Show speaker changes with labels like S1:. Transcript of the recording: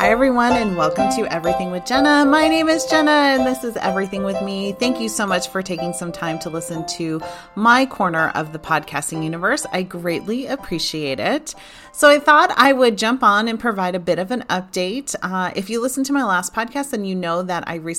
S1: Hi, everyone, and welcome to Everything with Jenna. My name is Jenna, and this is Everything with Me. Thank you so much for taking some time to listen to my corner of the podcasting universe. I greatly appreciate it. So, I thought I would jump on and provide a bit of an update. Uh, if you listened to my last podcast, then you know that I recently